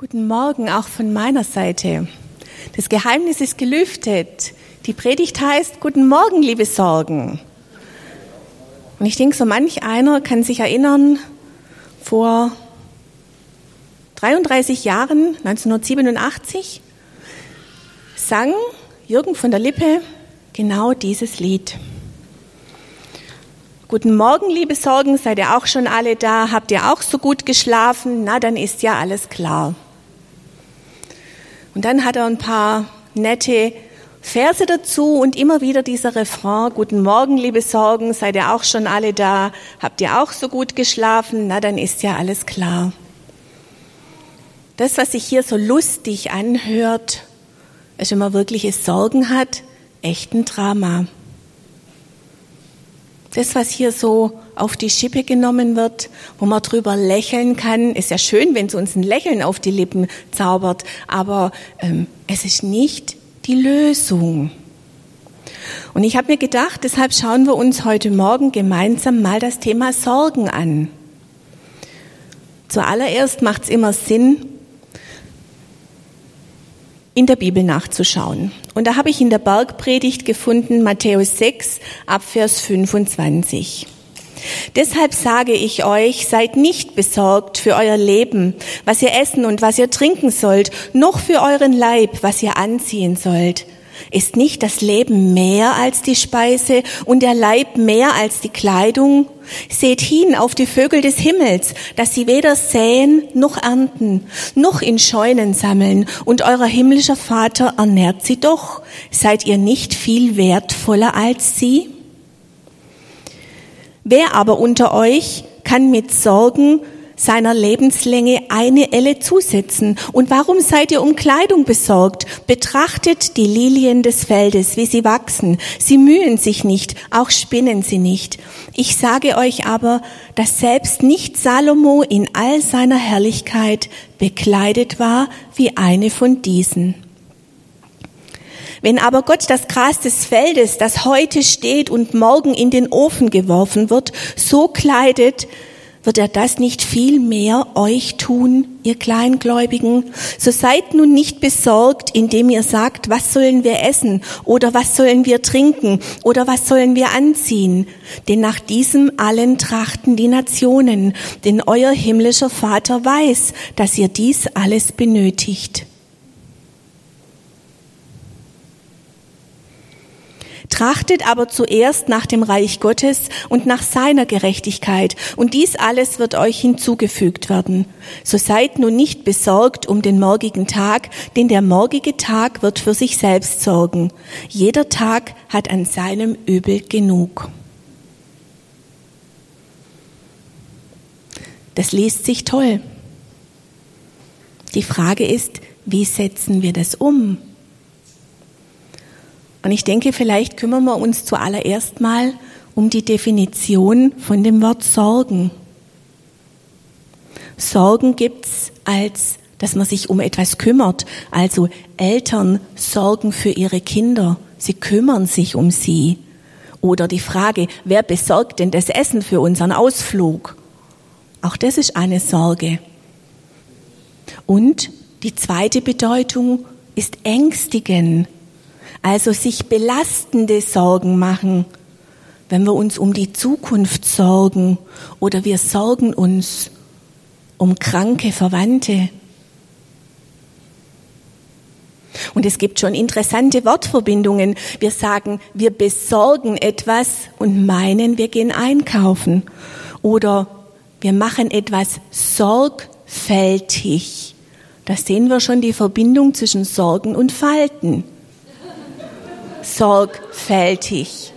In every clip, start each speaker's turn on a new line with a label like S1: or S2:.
S1: Guten Morgen auch von meiner Seite. Das Geheimnis ist gelüftet. Die Predigt heißt Guten Morgen, liebe Sorgen. Und ich denke, so manch einer kann sich erinnern, vor 33 Jahren, 1987, sang Jürgen von der Lippe genau dieses Lied. Guten Morgen, liebe Sorgen, seid ihr auch schon alle da? Habt ihr auch so gut geschlafen? Na, dann ist ja alles klar. Und dann hat er ein paar nette Verse dazu und immer wieder dieser Refrain, Guten Morgen, liebe Sorgen, seid ihr auch schon alle da? Habt ihr auch so gut geschlafen? Na, dann ist ja alles klar. Das, was sich hier so lustig anhört, ist, wenn man wirkliche Sorgen hat, echt ein Drama das, was hier so auf die Schippe genommen wird, wo man drüber lächeln kann, ist ja schön, wenn es uns ein Lächeln auf die Lippen zaubert, aber ähm, es ist nicht die Lösung. Und ich habe mir gedacht, deshalb schauen wir uns heute Morgen gemeinsam mal das Thema Sorgen an. Zuallererst macht es immer Sinn, in der Bibel nachzuschauen. Und da habe ich in der Bergpredigt gefunden, Matthäus 6, Abvers 25. Deshalb sage ich euch, seid nicht besorgt für euer Leben, was ihr essen und was ihr trinken sollt, noch für euren Leib, was ihr anziehen sollt. Ist nicht das Leben mehr als die Speise und der Leib mehr als die Kleidung? Seht hin auf die Vögel des Himmels, dass sie weder säen noch ernten, noch in Scheunen sammeln, und euer himmlischer Vater ernährt sie doch. Seid ihr nicht viel wertvoller als sie? Wer aber unter euch kann mit Sorgen seiner Lebenslänge eine Elle zusetzen. Und warum seid ihr um Kleidung besorgt? Betrachtet die Lilien des Feldes, wie sie wachsen. Sie mühen sich nicht, auch spinnen sie nicht. Ich sage euch aber, dass selbst nicht Salomo in all seiner Herrlichkeit bekleidet war wie eine von diesen. Wenn aber Gott das Gras des Feldes, das heute steht und morgen in den Ofen geworfen wird, so kleidet, wird er das nicht viel mehr euch tun, ihr Kleingläubigen? So seid nun nicht besorgt, indem ihr sagt, was sollen wir essen oder was sollen wir trinken oder was sollen wir anziehen? Denn nach diesem allen trachten die Nationen, denn euer himmlischer Vater weiß, dass ihr dies alles benötigt. Trachtet aber zuerst nach dem Reich Gottes und nach seiner Gerechtigkeit, und dies alles wird euch hinzugefügt werden. So seid nun nicht besorgt um den morgigen Tag, denn der morgige Tag wird für sich selbst sorgen. Jeder Tag hat an seinem Übel genug. Das liest sich toll. Die Frage ist, wie setzen wir das um? Und ich denke, vielleicht kümmern wir uns zuallererst mal um die Definition von dem Wort Sorgen. Sorgen gibt's als, dass man sich um etwas kümmert. Also Eltern sorgen für ihre Kinder. Sie kümmern sich um sie. Oder die Frage, wer besorgt denn das Essen für unseren Ausflug? Auch das ist eine Sorge. Und die zweite Bedeutung ist ängstigen also sich belastende Sorgen machen, wenn wir uns um die Zukunft sorgen oder wir sorgen uns um kranke Verwandte. Und es gibt schon interessante Wortverbindungen. Wir sagen, wir besorgen etwas und meinen, wir gehen einkaufen. Oder wir machen etwas sorgfältig. Da sehen wir schon die Verbindung zwischen Sorgen und Falten sorgfältig.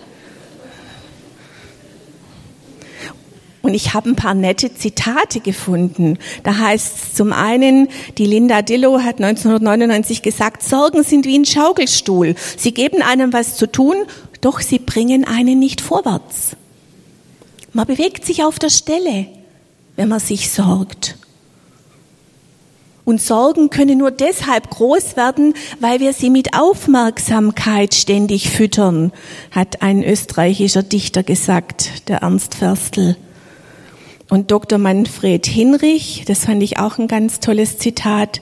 S1: Und ich habe ein paar nette Zitate gefunden. Da heißt es zum einen, die Linda Dillo hat 1999 gesagt, Sorgen sind wie ein Schaukelstuhl. Sie geben einem was zu tun, doch sie bringen einen nicht vorwärts. Man bewegt sich auf der Stelle, wenn man sich sorgt. Und Sorgen können nur deshalb groß werden, weil wir sie mit Aufmerksamkeit ständig füttern, hat ein österreichischer Dichter gesagt, der Ernst Ferstl. Und Dr. Manfred Hinrich, das fand ich auch ein ganz tolles Zitat,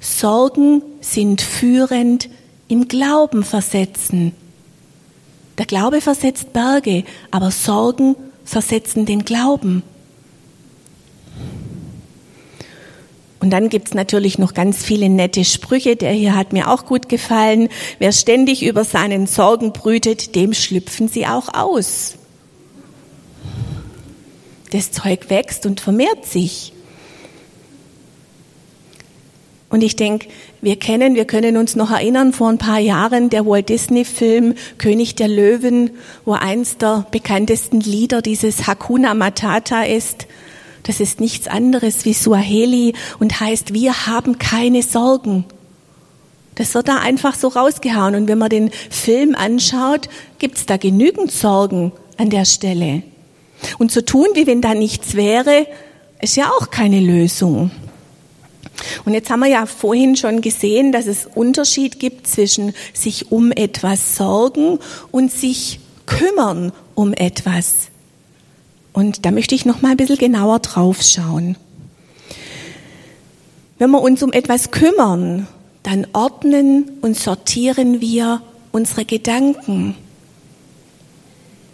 S1: Sorgen sind führend im Glauben versetzen. Der Glaube versetzt Berge, aber Sorgen versetzen den Glauben. Und dann gibt's natürlich noch ganz viele nette Sprüche. Der hier hat mir auch gut gefallen. Wer ständig über seinen Sorgen brütet, dem schlüpfen sie auch aus. Das Zeug wächst und vermehrt sich. Und ich denke, wir kennen, wir können uns noch erinnern, vor ein paar Jahren der Walt Disney-Film König der Löwen, wo eins der bekanntesten Lieder dieses Hakuna Matata ist. Das ist nichts anderes wie Suaheli und heißt, wir haben keine Sorgen. Das wird da einfach so rausgehauen. Und wenn man den Film anschaut, gibt's da genügend Sorgen an der Stelle. Und zu tun, wie wenn da nichts wäre, ist ja auch keine Lösung. Und jetzt haben wir ja vorhin schon gesehen, dass es Unterschied gibt zwischen sich um etwas sorgen und sich kümmern um etwas. Und da möchte ich noch mal ein bisschen genauer drauf schauen. Wenn wir uns um etwas kümmern, dann ordnen und sortieren wir unsere Gedanken.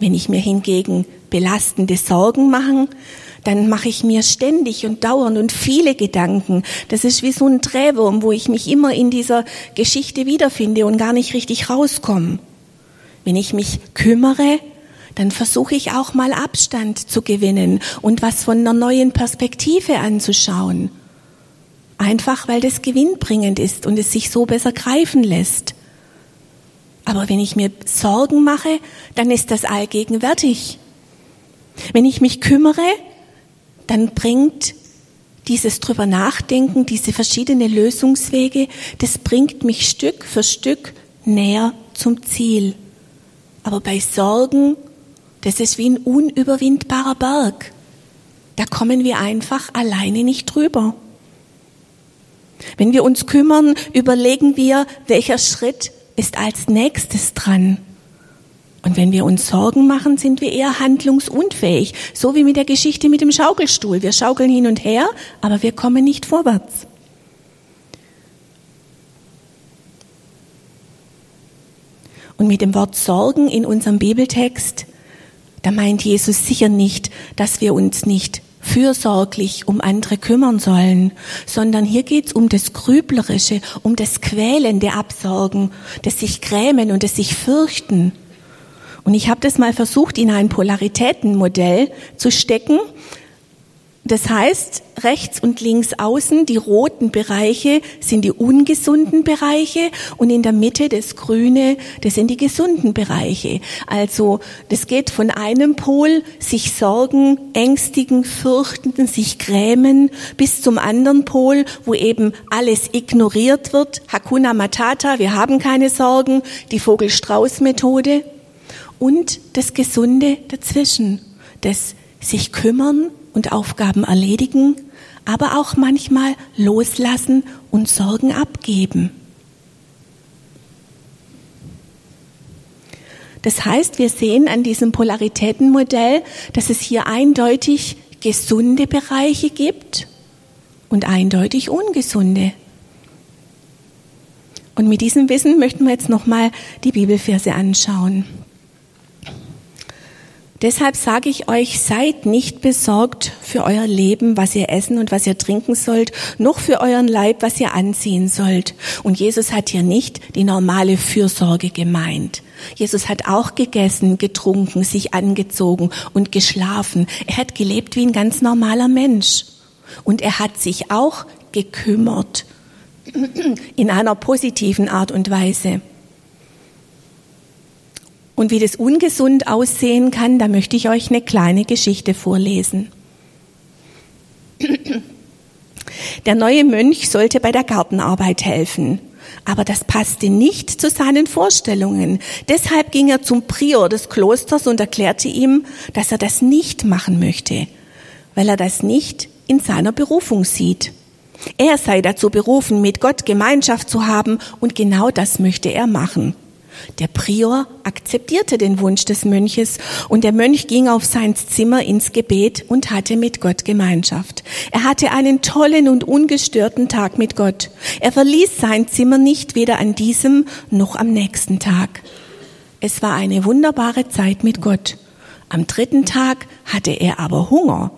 S1: Wenn ich mir hingegen belastende Sorgen mache, dann mache ich mir ständig und dauernd und viele Gedanken. Das ist wie so ein Drehwurm, wo ich mich immer in dieser Geschichte wiederfinde und gar nicht richtig rauskomme. Wenn ich mich kümmere, dann versuche ich auch mal Abstand zu gewinnen und was von einer neuen Perspektive anzuschauen. Einfach weil das gewinnbringend ist und es sich so besser greifen lässt. Aber wenn ich mir Sorgen mache, dann ist das allgegenwärtig. Wenn ich mich kümmere, dann bringt dieses drüber nachdenken, diese verschiedenen Lösungswege, das bringt mich Stück für Stück näher zum Ziel. Aber bei Sorgen, das ist wie ein unüberwindbarer Berg. Da kommen wir einfach alleine nicht drüber. Wenn wir uns kümmern, überlegen wir, welcher Schritt ist als nächstes dran. Und wenn wir uns Sorgen machen, sind wir eher handlungsunfähig. So wie mit der Geschichte mit dem Schaukelstuhl. Wir schaukeln hin und her, aber wir kommen nicht vorwärts. Und mit dem Wort Sorgen in unserem Bibeltext, da meint Jesus sicher nicht, dass wir uns nicht fürsorglich um andere kümmern sollen, sondern hier geht's um das Grüblerische, um das quälende Absorgen, das sich grämen und das sich fürchten. Und ich habe das mal versucht, in ein Polaritätenmodell zu stecken. Das heißt, rechts und links außen, die roten Bereiche sind die ungesunden Bereiche und in der Mitte das Grüne, das sind die gesunden Bereiche. Also das geht von einem Pol, sich sorgen, ängstigen, fürchten, sich grämen, bis zum anderen Pol, wo eben alles ignoriert wird. Hakuna Matata, wir haben keine Sorgen, die Vogel-Strauß-Methode und das Gesunde dazwischen, das sich kümmern und Aufgaben erledigen, aber auch manchmal loslassen und Sorgen abgeben. Das heißt, wir sehen an diesem Polaritätenmodell, dass es hier eindeutig gesunde Bereiche gibt und eindeutig ungesunde. Und mit diesem Wissen möchten wir jetzt nochmal die Bibelverse anschauen. Deshalb sage ich euch, seid nicht besorgt für euer Leben, was ihr essen und was ihr trinken sollt, noch für euren Leib, was ihr anziehen sollt. Und Jesus hat hier nicht die normale Fürsorge gemeint. Jesus hat auch gegessen, getrunken, sich angezogen und geschlafen. Er hat gelebt wie ein ganz normaler Mensch. Und er hat sich auch gekümmert in einer positiven Art und Weise. Und wie das ungesund aussehen kann, da möchte ich euch eine kleine Geschichte vorlesen. Der neue Mönch sollte bei der Gartenarbeit helfen. Aber das passte nicht zu seinen Vorstellungen. Deshalb ging er zum Prior des Klosters und erklärte ihm, dass er das nicht machen möchte, weil er das nicht in seiner Berufung sieht. Er sei dazu berufen, mit Gott Gemeinschaft zu haben und genau das möchte er machen. Der Prior akzeptierte den Wunsch des Mönches und der Mönch ging auf sein Zimmer ins Gebet und hatte mit Gott Gemeinschaft. Er hatte einen tollen und ungestörten Tag mit Gott. Er verließ sein Zimmer nicht weder an diesem noch am nächsten Tag. Es war eine wunderbare Zeit mit Gott. Am dritten Tag hatte er aber Hunger.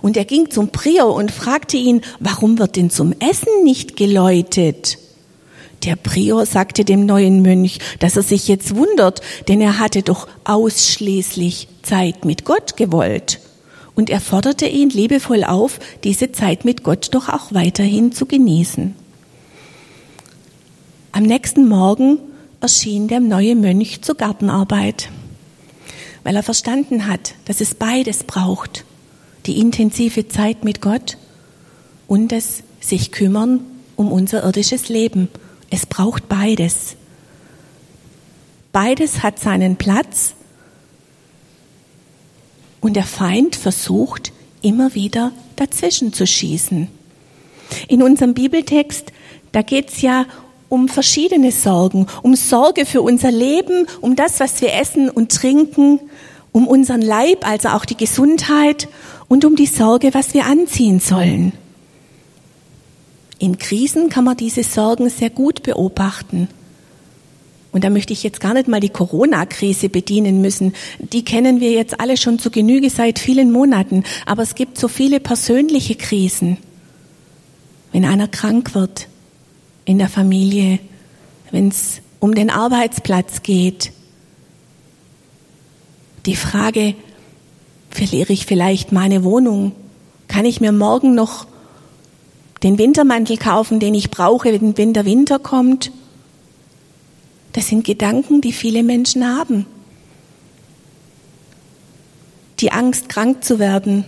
S1: Und er ging zum Prior und fragte ihn, warum wird denn zum Essen nicht geläutet? Der Prior sagte dem neuen Mönch, dass er sich jetzt wundert, denn er hatte doch ausschließlich Zeit mit Gott gewollt. Und er forderte ihn liebevoll auf, diese Zeit mit Gott doch auch weiterhin zu genießen. Am nächsten Morgen erschien der neue Mönch zur Gartenarbeit, weil er verstanden hat, dass es beides braucht, die intensive Zeit mit Gott und das sich kümmern um unser irdisches Leben es braucht beides. Beides hat seinen Platz und der Feind versucht immer wieder dazwischen zu schießen. In unserem Bibeltext, da geht's ja um verschiedene Sorgen, um Sorge für unser Leben, um das, was wir essen und trinken, um unseren Leib, also auch die Gesundheit und um die Sorge, was wir anziehen sollen. In Krisen kann man diese Sorgen sehr gut beobachten. Und da möchte ich jetzt gar nicht mal die Corona-Krise bedienen müssen. Die kennen wir jetzt alle schon zu Genüge seit vielen Monaten. Aber es gibt so viele persönliche Krisen. Wenn einer krank wird in der Familie, wenn es um den Arbeitsplatz geht. Die Frage, verliere ich vielleicht meine Wohnung? Kann ich mir morgen noch den Wintermantel kaufen, den ich brauche, wenn der Winter kommt. Das sind Gedanken, die viele Menschen haben. Die Angst, krank zu werden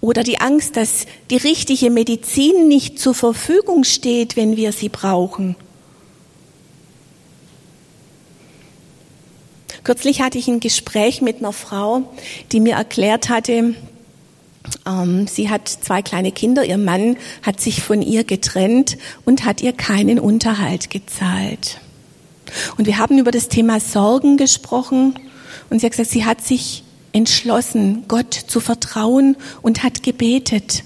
S1: oder die Angst, dass die richtige Medizin nicht zur Verfügung steht, wenn wir sie brauchen. Kürzlich hatte ich ein Gespräch mit einer Frau, die mir erklärt hatte, sie hat zwei kleine Kinder, ihr Mann hat sich von ihr getrennt und hat ihr keinen Unterhalt gezahlt. Und wir haben über das Thema Sorgen gesprochen und sie hat gesagt, sie hat sich entschlossen, Gott zu vertrauen und hat gebetet.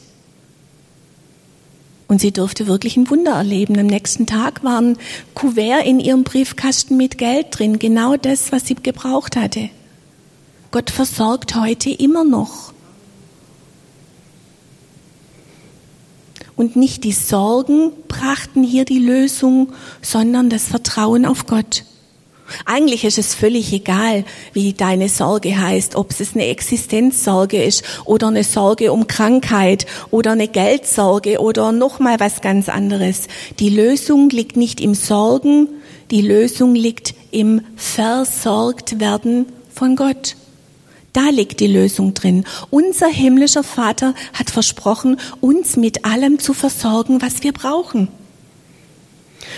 S1: Und sie durfte wirklich ein Wunder erleben. Am nächsten Tag waren Kuvert in ihrem Briefkasten mit Geld drin, genau das, was sie gebraucht hatte. Gott versorgt heute immer noch. Und nicht die Sorgen brachten hier die Lösung, sondern das Vertrauen auf Gott. Eigentlich ist es völlig egal, wie deine Sorge heißt, ob es eine Existenzsorge ist oder eine Sorge um Krankheit oder eine Geldsorge oder noch mal was ganz anderes. Die Lösung liegt nicht im Sorgen, die Lösung liegt im versorgt werden von Gott. Da liegt die Lösung drin. Unser himmlischer Vater hat versprochen, uns mit allem zu versorgen, was wir brauchen.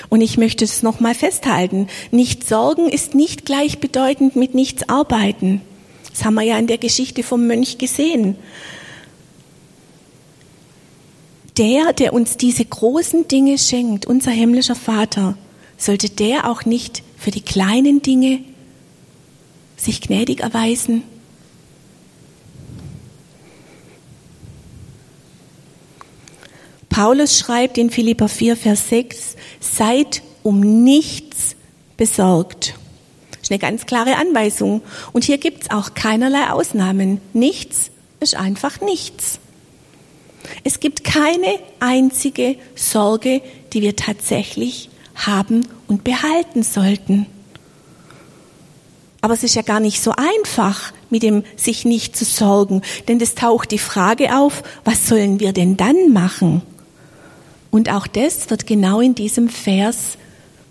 S1: Und ich möchte es nochmal festhalten. Nicht sorgen ist nicht gleichbedeutend mit nichts arbeiten. Das haben wir ja in der Geschichte vom Mönch gesehen. Der, der uns diese großen Dinge schenkt, unser himmlischer Vater, sollte der auch nicht für die kleinen Dinge sich gnädig erweisen? Paulus schreibt in Philippa 4, Vers 6, seid um nichts besorgt. Das ist eine ganz klare Anweisung. Und hier gibt es auch keinerlei Ausnahmen. Nichts ist einfach nichts. Es gibt keine einzige Sorge, die wir tatsächlich haben und behalten sollten. Aber es ist ja gar nicht so einfach, mit dem sich nicht zu sorgen, denn es taucht die Frage auf, was sollen wir denn dann machen? Und auch das wird genau in diesem Vers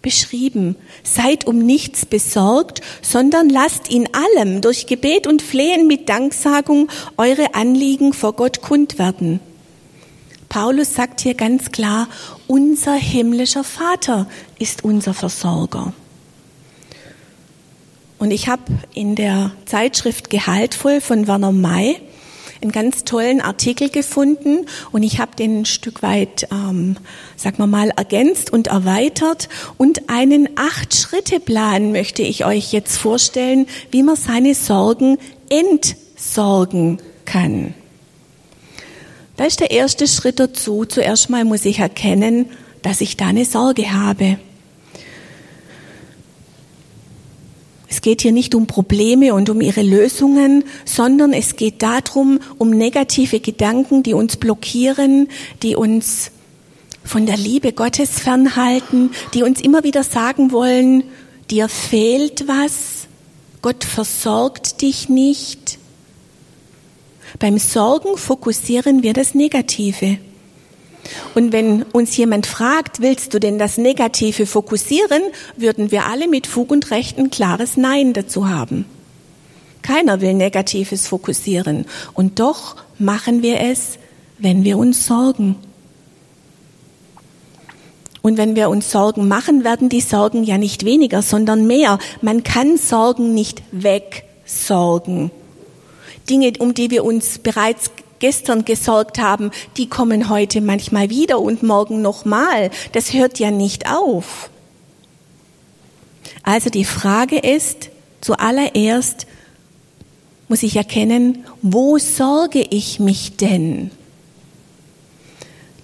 S1: beschrieben. Seid um nichts besorgt, sondern lasst in allem durch Gebet und Flehen mit Danksagung eure Anliegen vor Gott kund werden. Paulus sagt hier ganz klar, unser himmlischer Vater ist unser Versorger. Und ich habe in der Zeitschrift Gehaltvoll von Werner May einen ganz tollen Artikel gefunden und ich habe den ein Stück weit, ähm, sagen wir mal, ergänzt und erweitert und einen Acht-Schritte-Plan möchte ich euch jetzt vorstellen, wie man seine Sorgen entsorgen kann. Da ist der erste Schritt dazu. Zuerst mal muss ich erkennen, dass ich da eine Sorge habe. Es geht hier nicht um Probleme und um ihre Lösungen, sondern es geht darum, um negative Gedanken, die uns blockieren, die uns von der Liebe Gottes fernhalten, die uns immer wieder sagen wollen, dir fehlt was, Gott versorgt dich nicht. Beim Sorgen fokussieren wir das Negative. Und wenn uns jemand fragt, willst du denn das Negative fokussieren, würden wir alle mit Fug und Recht ein klares Nein dazu haben. Keiner will Negatives fokussieren. Und doch machen wir es, wenn wir uns sorgen. Und wenn wir uns Sorgen machen, werden die Sorgen ja nicht weniger, sondern mehr. Man kann Sorgen nicht wegsorgen. Dinge, um die wir uns bereits gestern gesorgt haben, die kommen heute manchmal wieder und morgen nochmal. Das hört ja nicht auf. Also die Frage ist, zuallererst muss ich erkennen, wo sorge ich mich denn?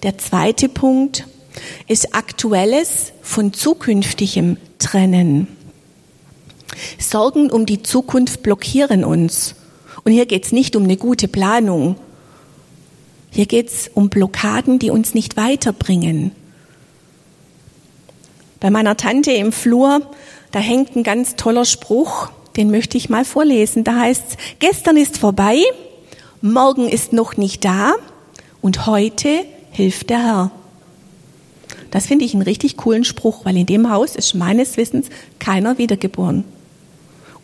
S1: Der zweite Punkt ist aktuelles von zukünftigem trennen. Sorgen um die Zukunft blockieren uns. Und hier geht es nicht um eine gute Planung, hier geht es um Blockaden, die uns nicht weiterbringen. Bei meiner Tante im Flur, da hängt ein ganz toller Spruch, den möchte ich mal vorlesen. Da heißt es, gestern ist vorbei, morgen ist noch nicht da und heute hilft der Herr. Das finde ich einen richtig coolen Spruch, weil in dem Haus ist meines Wissens keiner wiedergeboren.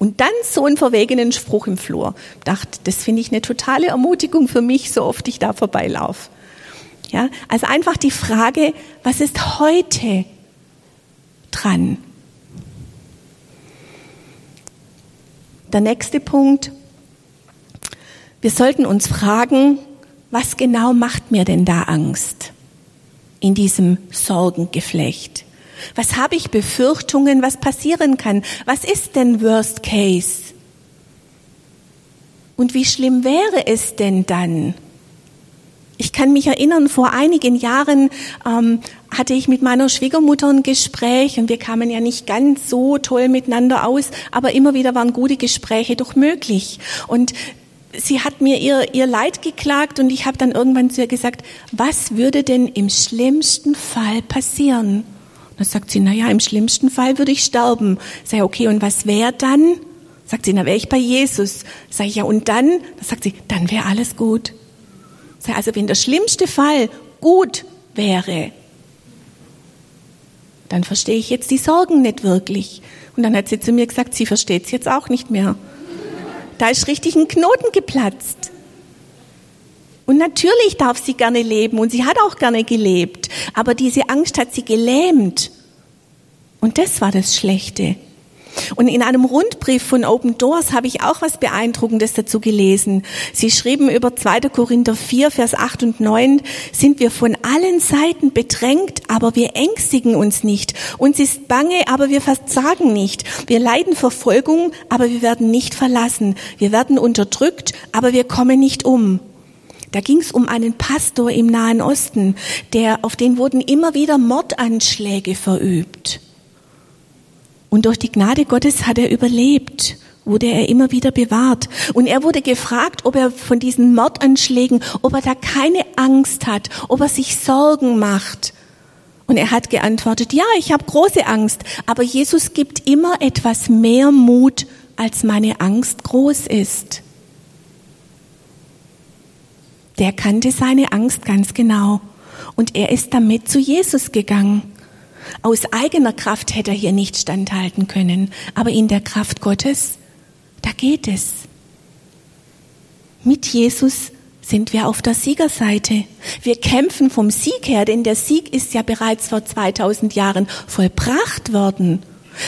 S1: Und dann so einen verwegenen Spruch im Flur. Dachte, das finde ich eine totale Ermutigung für mich, so oft ich da vorbeilaufe. Ja, also einfach die Frage, was ist heute dran? Der nächste Punkt. Wir sollten uns fragen, was genau macht mir denn da Angst in diesem Sorgengeflecht? Was habe ich Befürchtungen, was passieren kann? Was ist denn Worst Case? Und wie schlimm wäre es denn dann? Ich kann mich erinnern, vor einigen Jahren ähm, hatte ich mit meiner Schwiegermutter ein Gespräch und wir kamen ja nicht ganz so toll miteinander aus, aber immer wieder waren gute Gespräche doch möglich. Und sie hat mir ihr, ihr Leid geklagt und ich habe dann irgendwann zu ihr gesagt, was würde denn im schlimmsten Fall passieren? Dann sagt sie, na ja, im schlimmsten Fall würde ich sterben. Sag okay, und was wäre dann? Sagt sie, na wäre ich bei Jesus. Sag ich, ja, und dann? Dann sagt sie, dann wäre alles gut. Sag also wenn der schlimmste Fall gut wäre, dann verstehe ich jetzt die Sorgen nicht wirklich. Und dann hat sie zu mir gesagt, sie versteht es jetzt auch nicht mehr. Da ist richtig ein Knoten geplatzt. Und natürlich darf sie gerne leben und sie hat auch gerne gelebt. Aber diese Angst hat sie gelähmt. Und das war das Schlechte. Und in einem Rundbrief von Open Doors habe ich auch was Beeindruckendes dazu gelesen. Sie schrieben über 2. Korinther 4, Vers 8 und 9, sind wir von allen Seiten bedrängt, aber wir ängstigen uns nicht. Uns ist bange, aber wir versagen nicht. Wir leiden Verfolgung, aber wir werden nicht verlassen. Wir werden unterdrückt, aber wir kommen nicht um. Da ging es um einen Pastor im Nahen Osten, der, auf den wurden immer wieder Mordanschläge verübt. Und durch die Gnade Gottes hat er überlebt, wurde er immer wieder bewahrt. Und er wurde gefragt, ob er von diesen Mordanschlägen, ob er da keine Angst hat, ob er sich Sorgen macht. Und er hat geantwortet, ja, ich habe große Angst, aber Jesus gibt immer etwas mehr Mut, als meine Angst groß ist der kannte seine Angst ganz genau. Und er ist damit zu Jesus gegangen. Aus eigener Kraft hätte er hier nicht standhalten können, aber in der Kraft Gottes, da geht es. Mit Jesus sind wir auf der Siegerseite. Wir kämpfen vom Sieg her, denn der Sieg ist ja bereits vor 2000 Jahren vollbracht worden.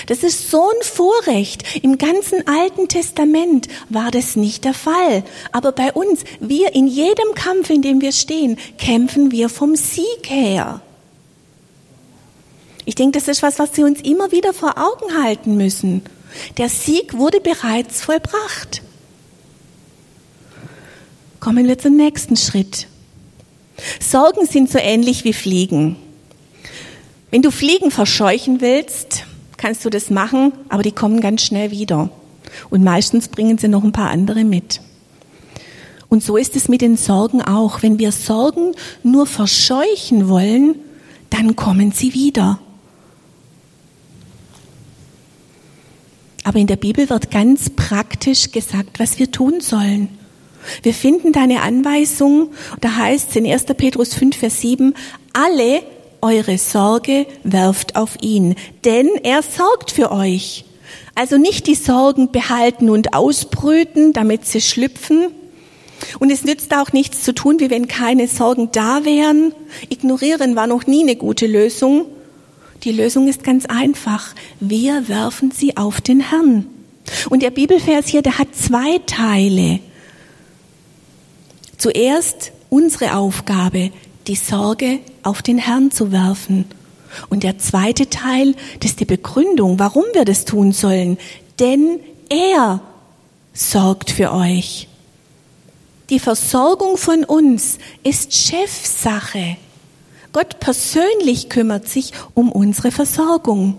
S1: Das ist so ein Vorrecht. Im ganzen Alten Testament war das nicht der Fall. Aber bei uns, wir in jedem Kampf, in dem wir stehen, kämpfen wir vom Sieg her. Ich denke, das ist was, was wir uns immer wieder vor Augen halten müssen. Der Sieg wurde bereits vollbracht. Kommen wir zum nächsten Schritt. Sorgen sind so ähnlich wie Fliegen. Wenn du Fliegen verscheuchen willst, kannst du das machen, aber die kommen ganz schnell wieder. Und meistens bringen sie noch ein paar andere mit. Und so ist es mit den Sorgen auch. Wenn wir Sorgen nur verscheuchen wollen, dann kommen sie wieder. Aber in der Bibel wird ganz praktisch gesagt, was wir tun sollen. Wir finden da eine Anweisung, da heißt es in 1. Petrus 5, Vers 7, alle eure Sorge werft auf ihn, denn er sorgt für euch. Also nicht die Sorgen behalten und ausbrüten, damit sie schlüpfen. Und es nützt auch nichts zu tun, wie wenn keine Sorgen da wären. Ignorieren war noch nie eine gute Lösung. Die Lösung ist ganz einfach. Wir werfen sie auf den Herrn. Und der Bibelvers hier, der hat zwei Teile. Zuerst unsere Aufgabe, die Sorge auf den Herrn zu werfen. Und der zweite Teil, das ist die Begründung, warum wir das tun sollen. Denn er sorgt für euch. Die Versorgung von uns ist Chefsache. Gott persönlich kümmert sich um unsere Versorgung.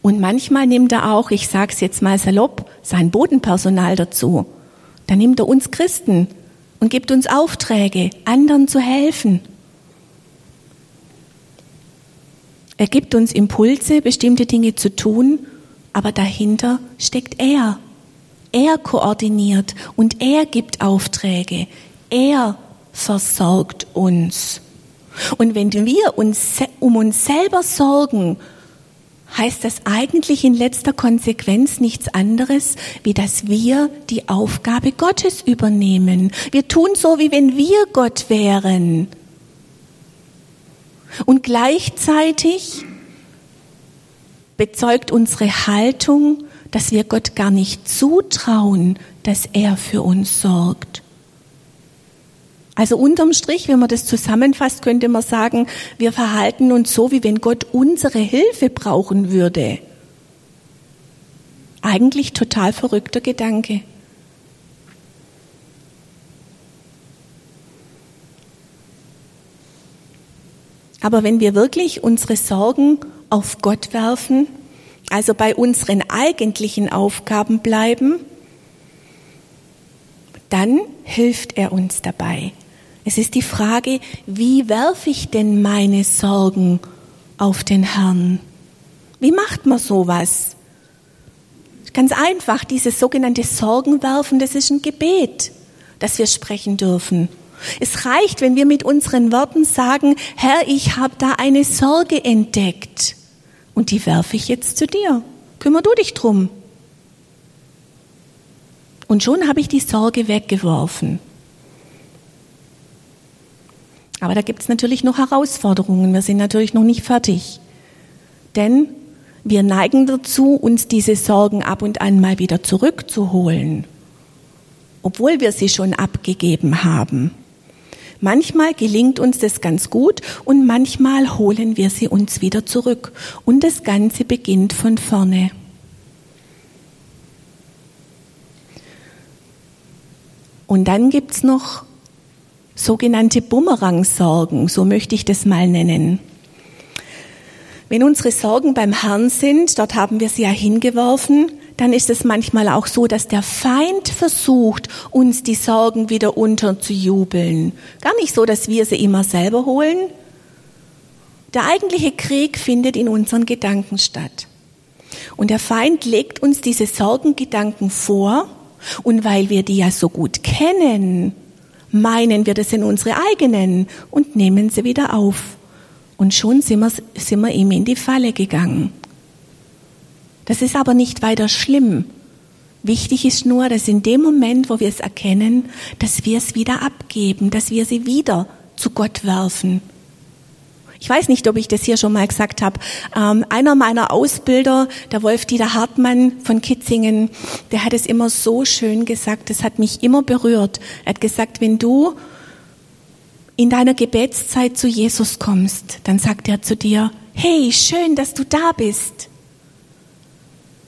S1: Und manchmal nimmt er auch, ich sage es jetzt mal salopp, sein Bodenpersonal dazu. Da nimmt er uns Christen und gibt uns Aufträge, anderen zu helfen. Er gibt uns Impulse, bestimmte Dinge zu tun, aber dahinter steckt er. Er koordiniert und er gibt Aufträge. Er versorgt uns. Und wenn wir uns um uns selber sorgen, heißt das eigentlich in letzter Konsequenz nichts anderes, wie dass wir die Aufgabe Gottes übernehmen. Wir tun so, wie wenn wir Gott wären. Und gleichzeitig bezeugt unsere Haltung, dass wir Gott gar nicht zutrauen, dass er für uns sorgt. Also unterm Strich, wenn man das zusammenfasst, könnte man sagen, wir verhalten uns so, wie wenn Gott unsere Hilfe brauchen würde. Eigentlich total verrückter Gedanke. Aber wenn wir wirklich unsere Sorgen auf Gott werfen, also bei unseren eigentlichen Aufgaben bleiben, dann hilft er uns dabei. Es ist die Frage, wie werfe ich denn meine Sorgen auf den Herrn? Wie macht man sowas? Ganz einfach, dieses sogenannte Sorgenwerfen, das ist ein Gebet, das wir sprechen dürfen. Es reicht, wenn wir mit unseren Worten sagen, Herr, ich habe da eine Sorge entdeckt und die werfe ich jetzt zu dir. Kümmer du dich drum. Und schon habe ich die Sorge weggeworfen. Aber da gibt es natürlich noch Herausforderungen. Wir sind natürlich noch nicht fertig. Denn wir neigen dazu, uns diese Sorgen ab und an mal wieder zurückzuholen, obwohl wir sie schon abgegeben haben. Manchmal gelingt uns das ganz gut und manchmal holen wir sie uns wieder zurück. Und das Ganze beginnt von vorne. Und dann gibt's noch sogenannte Bumerang-Sorgen, so möchte ich das mal nennen. Wenn unsere Sorgen beim Herrn sind, dort haben wir sie ja hingeworfen, dann ist es manchmal auch so, dass der Feind versucht, uns die Sorgen wieder unterzujubeln. Gar nicht so, dass wir sie immer selber holen. Der eigentliche Krieg findet in unseren Gedanken statt. Und der Feind legt uns diese Sorgengedanken vor, und weil wir die ja so gut kennen, meinen wir, das sind unsere eigenen und nehmen sie wieder auf. Und schon sind wir, sind wir ihm in die Falle gegangen. Das ist aber nicht weiter schlimm. Wichtig ist nur, dass in dem Moment, wo wir es erkennen, dass wir es wieder abgeben, dass wir sie wieder zu Gott werfen. Ich weiß nicht, ob ich das hier schon mal gesagt habe. Ähm, einer meiner Ausbilder, der Wolf-Dieter Hartmann von Kitzingen, der hat es immer so schön gesagt, das hat mich immer berührt. Er hat gesagt, wenn du in deiner Gebetszeit zu Jesus kommst, dann sagt er zu dir, hey, schön, dass du da bist.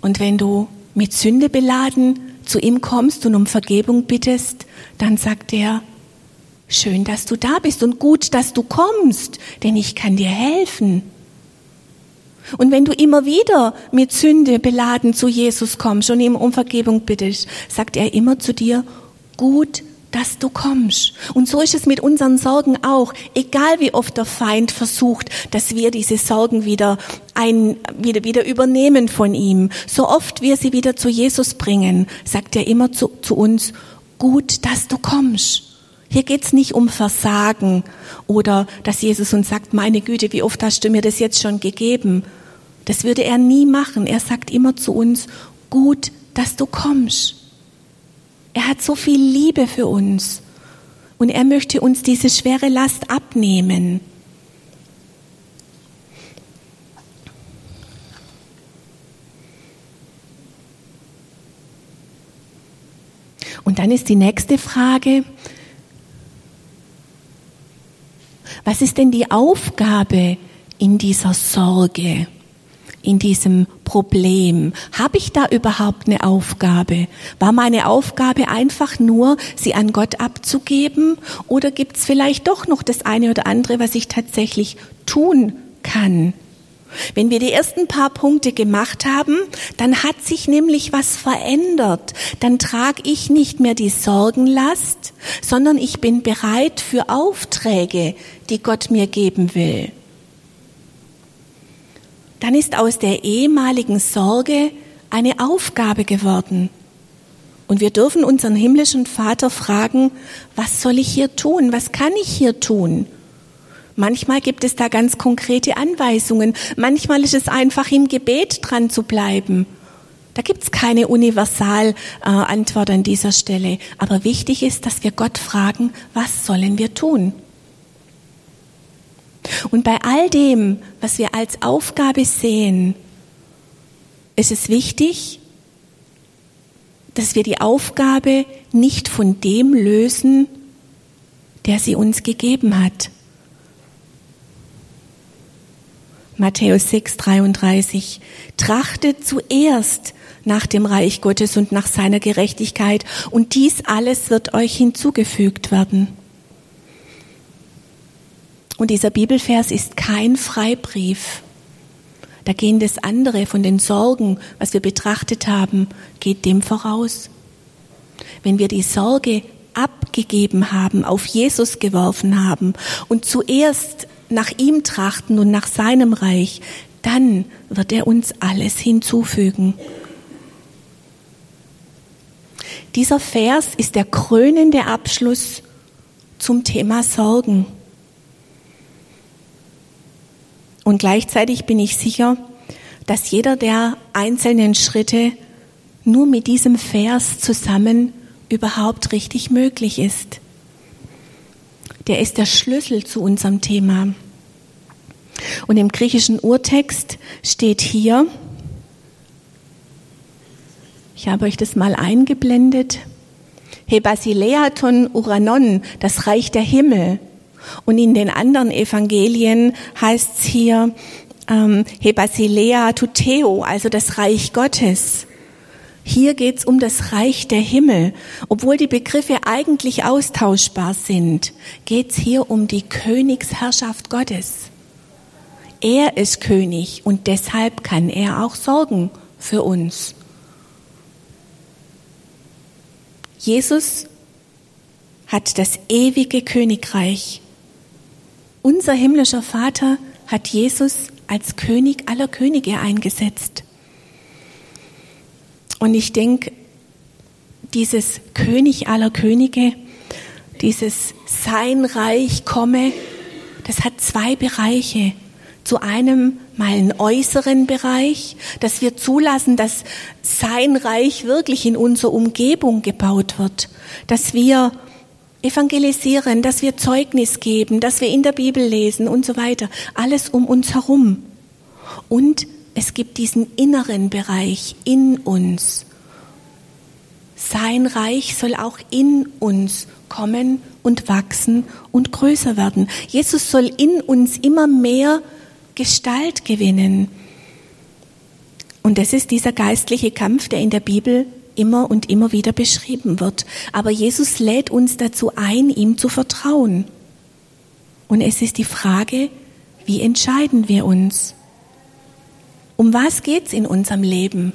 S1: Und wenn du mit Sünde beladen zu ihm kommst und um Vergebung bittest, dann sagt er, schön, dass du da bist und gut, dass du kommst, denn ich kann dir helfen. Und wenn du immer wieder mit Sünde beladen zu Jesus kommst und ihm um Vergebung bittest, sagt er immer zu dir, gut, dass du kommst. Und so ist es mit unseren Sorgen auch. Egal wie oft der Feind versucht, dass wir diese Sorgen wieder ein, wieder, wieder übernehmen von ihm. So oft wir sie wieder zu Jesus bringen, sagt er immer zu, zu uns, gut, dass du kommst. Hier geht's nicht um Versagen oder dass Jesus uns sagt, meine Güte, wie oft hast du mir das jetzt schon gegeben? Das würde er nie machen. Er sagt immer zu uns, gut, dass du kommst. Er hat so viel Liebe für uns und er möchte uns diese schwere Last abnehmen. Und dann ist die nächste Frage, was ist denn die Aufgabe in dieser Sorge? in diesem Problem? Habe ich da überhaupt eine Aufgabe? War meine Aufgabe einfach nur, sie an Gott abzugeben? Oder gibt es vielleicht doch noch das eine oder andere, was ich tatsächlich tun kann? Wenn wir die ersten paar Punkte gemacht haben, dann hat sich nämlich was verändert. Dann trage ich nicht mehr die Sorgenlast, sondern ich bin bereit für Aufträge, die Gott mir geben will dann ist aus der ehemaligen Sorge eine Aufgabe geworden. Und wir dürfen unseren himmlischen Vater fragen, was soll ich hier tun? Was kann ich hier tun? Manchmal gibt es da ganz konkrete Anweisungen. Manchmal ist es einfach im Gebet dran zu bleiben. Da gibt es keine Universalantwort äh, an dieser Stelle. Aber wichtig ist, dass wir Gott fragen, was sollen wir tun? Und bei all dem, was wir als Aufgabe sehen, ist es wichtig, dass wir die Aufgabe nicht von dem lösen, der sie uns gegeben hat. Matthäus 6, 33. Trachtet zuerst nach dem Reich Gottes und nach seiner Gerechtigkeit, und dies alles wird euch hinzugefügt werden. Und dieser Bibelvers ist kein Freibrief. Da gehen das andere von den Sorgen, was wir betrachtet haben, geht dem voraus. Wenn wir die Sorge abgegeben haben, auf Jesus geworfen haben und zuerst nach ihm trachten und nach seinem Reich, dann wird er uns alles hinzufügen. Dieser Vers ist der krönende Abschluss zum Thema Sorgen. Und gleichzeitig bin ich sicher, dass jeder der einzelnen Schritte nur mit diesem Vers zusammen überhaupt richtig möglich ist. Der ist der Schlüssel zu unserem Thema. Und im griechischen Urtext steht hier, ich habe euch das mal eingeblendet, He Basileaton Uranon, das Reich der Himmel. Und in den anderen Evangelien heißt es hier ähm, Hebasilea tuteo, also das Reich Gottes. Hier geht es um das Reich der Himmel. Obwohl die Begriffe eigentlich austauschbar sind, geht es hier um die Königsherrschaft Gottes. Er ist König und deshalb kann er auch sorgen für uns. Jesus hat das ewige Königreich unser himmlischer Vater hat Jesus als König aller Könige eingesetzt. Und ich denke, dieses König aller Könige, dieses Sein Reich komme, das hat zwei Bereiche. Zu einem mal einen äußeren Bereich, dass wir zulassen, dass sein Reich wirklich in unserer Umgebung gebaut wird, dass wir evangelisieren, dass wir Zeugnis geben, dass wir in der Bibel lesen und so weiter. Alles um uns herum. Und es gibt diesen inneren Bereich in uns. Sein Reich soll auch in uns kommen und wachsen und größer werden. Jesus soll in uns immer mehr Gestalt gewinnen. Und das ist dieser geistliche Kampf, der in der Bibel immer und immer wieder beschrieben wird. Aber Jesus lädt uns dazu ein, ihm zu vertrauen. Und es ist die Frage, wie entscheiden wir uns? Um was geht's in unserem Leben?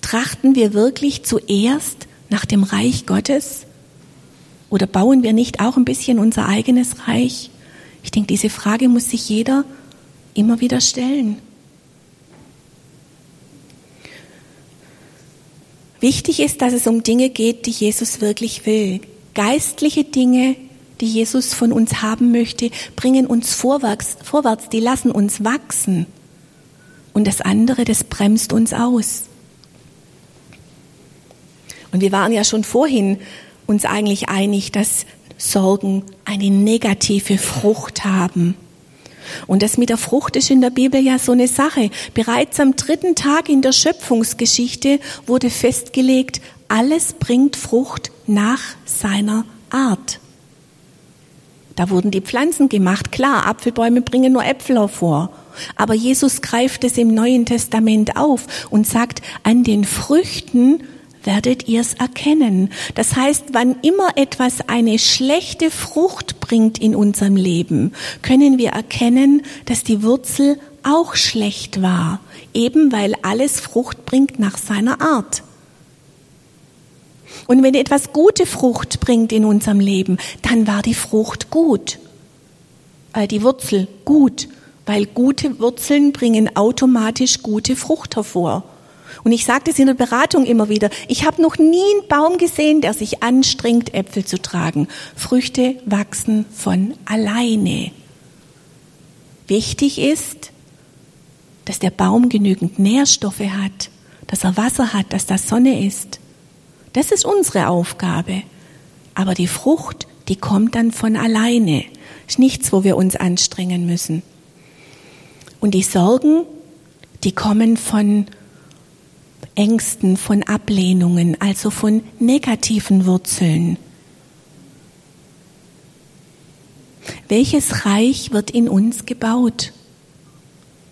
S1: Trachten wir wirklich zuerst nach dem Reich Gottes? Oder bauen wir nicht auch ein bisschen unser eigenes Reich? Ich denke, diese Frage muss sich jeder immer wieder stellen. Wichtig ist, dass es um Dinge geht, die Jesus wirklich will. Geistliche Dinge, die Jesus von uns haben möchte, bringen uns vorwärts, vorwärts, die lassen uns wachsen. Und das andere, das bremst uns aus. Und wir waren ja schon vorhin uns eigentlich einig, dass Sorgen eine negative Frucht haben. Und das mit der Frucht ist in der Bibel ja so eine Sache. Bereits am dritten Tag in der Schöpfungsgeschichte wurde festgelegt, alles bringt Frucht nach seiner Art. Da wurden die Pflanzen gemacht. Klar, Apfelbäume bringen nur Äpfel hervor. Aber Jesus greift es im Neuen Testament auf und sagt, an den Früchten werdet ihr es erkennen. Das heißt, wann immer etwas eine schlechte Frucht bringt in unserem Leben, können wir erkennen, dass die Wurzel auch schlecht war, eben weil alles Frucht bringt nach seiner Art. Und wenn etwas gute Frucht bringt in unserem Leben, dann war die Frucht gut, äh, die Wurzel gut, weil gute Wurzeln bringen automatisch gute Frucht hervor. Und ich sage das in der Beratung immer wieder. Ich habe noch nie einen Baum gesehen, der sich anstrengt, Äpfel zu tragen. Früchte wachsen von alleine. Wichtig ist, dass der Baum genügend Nährstoffe hat, dass er Wasser hat, dass da Sonne ist. Das ist unsere Aufgabe. Aber die Frucht, die kommt dann von alleine. Ist nichts, wo wir uns anstrengen müssen. Und die Sorgen, die kommen von Ängsten, von Ablehnungen, also von negativen Wurzeln. Welches Reich wird in uns gebaut?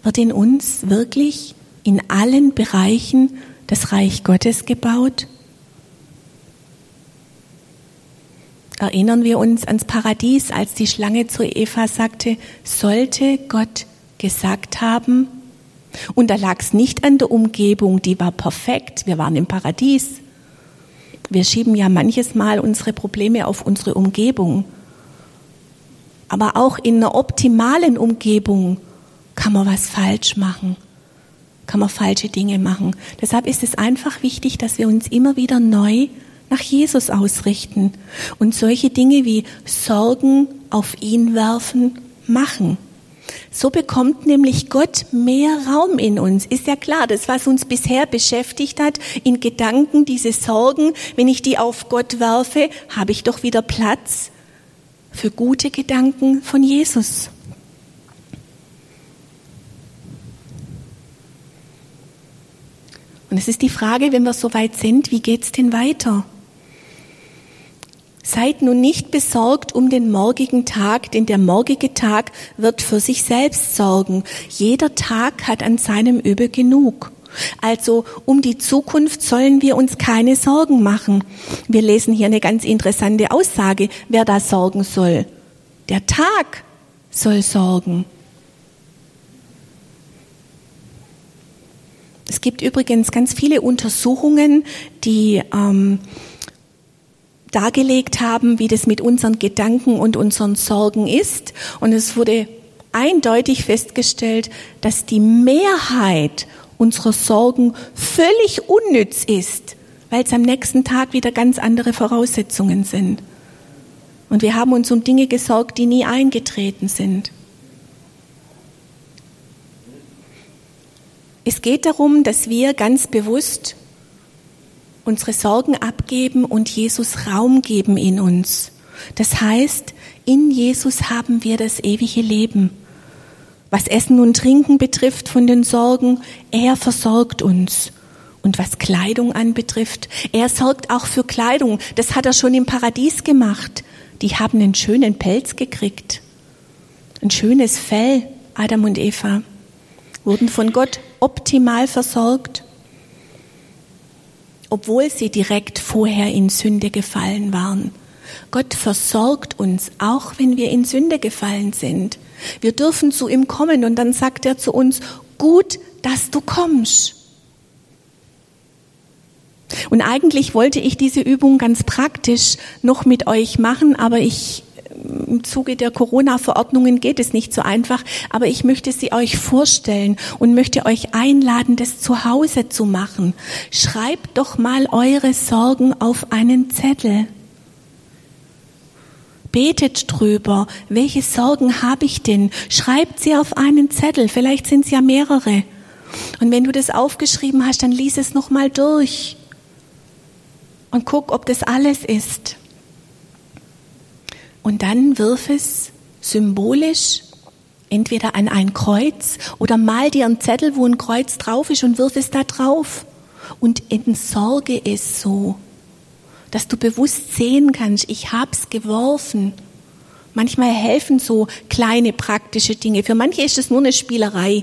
S1: Wird in uns wirklich in allen Bereichen das Reich Gottes gebaut? Erinnern wir uns ans Paradies, als die Schlange zu Eva sagte, sollte Gott gesagt haben, und da lag es nicht an der Umgebung, die war perfekt. Wir waren im Paradies. Wir schieben ja manches Mal unsere Probleme auf unsere Umgebung. Aber auch in einer optimalen Umgebung kann man was falsch machen, kann man falsche Dinge machen. Deshalb ist es einfach wichtig, dass wir uns immer wieder neu nach Jesus ausrichten und solche Dinge wie Sorgen auf ihn werfen machen. So bekommt nämlich Gott mehr Raum in uns. Ist ja klar, das, was uns bisher beschäftigt hat, in Gedanken, diese Sorgen, wenn ich die auf Gott werfe, habe ich doch wieder Platz für gute Gedanken von Jesus. Und es ist die Frage, wenn wir so weit sind, wie geht's denn weiter? Seid nun nicht besorgt um den morgigen Tag, denn der morgige Tag wird für sich selbst sorgen. Jeder Tag hat an seinem Übel genug. Also um die Zukunft sollen wir uns keine Sorgen machen. Wir lesen hier eine ganz interessante Aussage, wer da sorgen soll. Der Tag soll sorgen. Es gibt übrigens ganz viele Untersuchungen, die ähm, dargelegt haben, wie das mit unseren Gedanken und unseren Sorgen ist. Und es wurde eindeutig festgestellt, dass die Mehrheit unserer Sorgen völlig unnütz ist, weil es am nächsten Tag wieder ganz andere Voraussetzungen sind. Und wir haben uns um Dinge gesorgt, die nie eingetreten sind. Es geht darum, dass wir ganz bewusst unsere Sorgen abgeben und Jesus Raum geben in uns. Das heißt, in Jesus haben wir das ewige Leben. Was Essen und Trinken betrifft von den Sorgen, er versorgt uns. Und was Kleidung anbetrifft, er sorgt auch für Kleidung. Das hat er schon im Paradies gemacht. Die haben einen schönen Pelz gekriegt. Ein schönes Fell, Adam und Eva, wurden von Gott optimal versorgt, obwohl sie direkt vorher in Sünde gefallen waren. Gott versorgt uns, auch wenn wir in Sünde gefallen sind. Wir dürfen zu ihm kommen und dann sagt er zu uns, gut, dass du kommst. Und eigentlich wollte ich diese Übung ganz praktisch noch mit euch machen, aber ich im Zuge der Corona-Verordnungen geht es nicht so einfach, aber ich möchte sie euch vorstellen und möchte euch einladen, das zu Hause zu machen. Schreibt doch mal eure Sorgen auf einen Zettel. Betet drüber. Welche Sorgen habe ich denn? Schreibt sie auf einen Zettel. Vielleicht sind es ja mehrere. Und wenn du das aufgeschrieben hast, dann lies es nochmal durch. Und guck, ob das alles ist. Und dann wirf es symbolisch entweder an ein Kreuz oder mal dir einen Zettel, wo ein Kreuz drauf ist und wirf es da drauf. Und entsorge es so dass du bewusst sehen kannst, ich hab's geworfen. Manchmal helfen so kleine praktische Dinge. Für manche ist es nur eine Spielerei,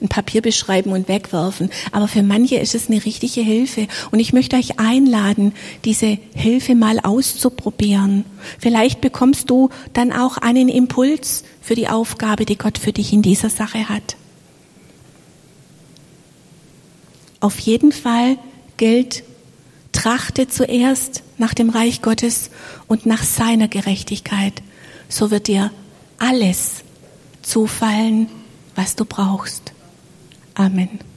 S1: ein Papier beschreiben und wegwerfen. Aber für manche ist es eine richtige Hilfe. Und ich möchte euch einladen, diese Hilfe mal auszuprobieren. Vielleicht bekommst du dann auch einen Impuls für die Aufgabe, die Gott für dich in dieser Sache hat. Auf jeden Fall gilt, trachte zuerst nach dem Reich Gottes und nach seiner Gerechtigkeit, so wird dir alles zufallen, was du brauchst. Amen.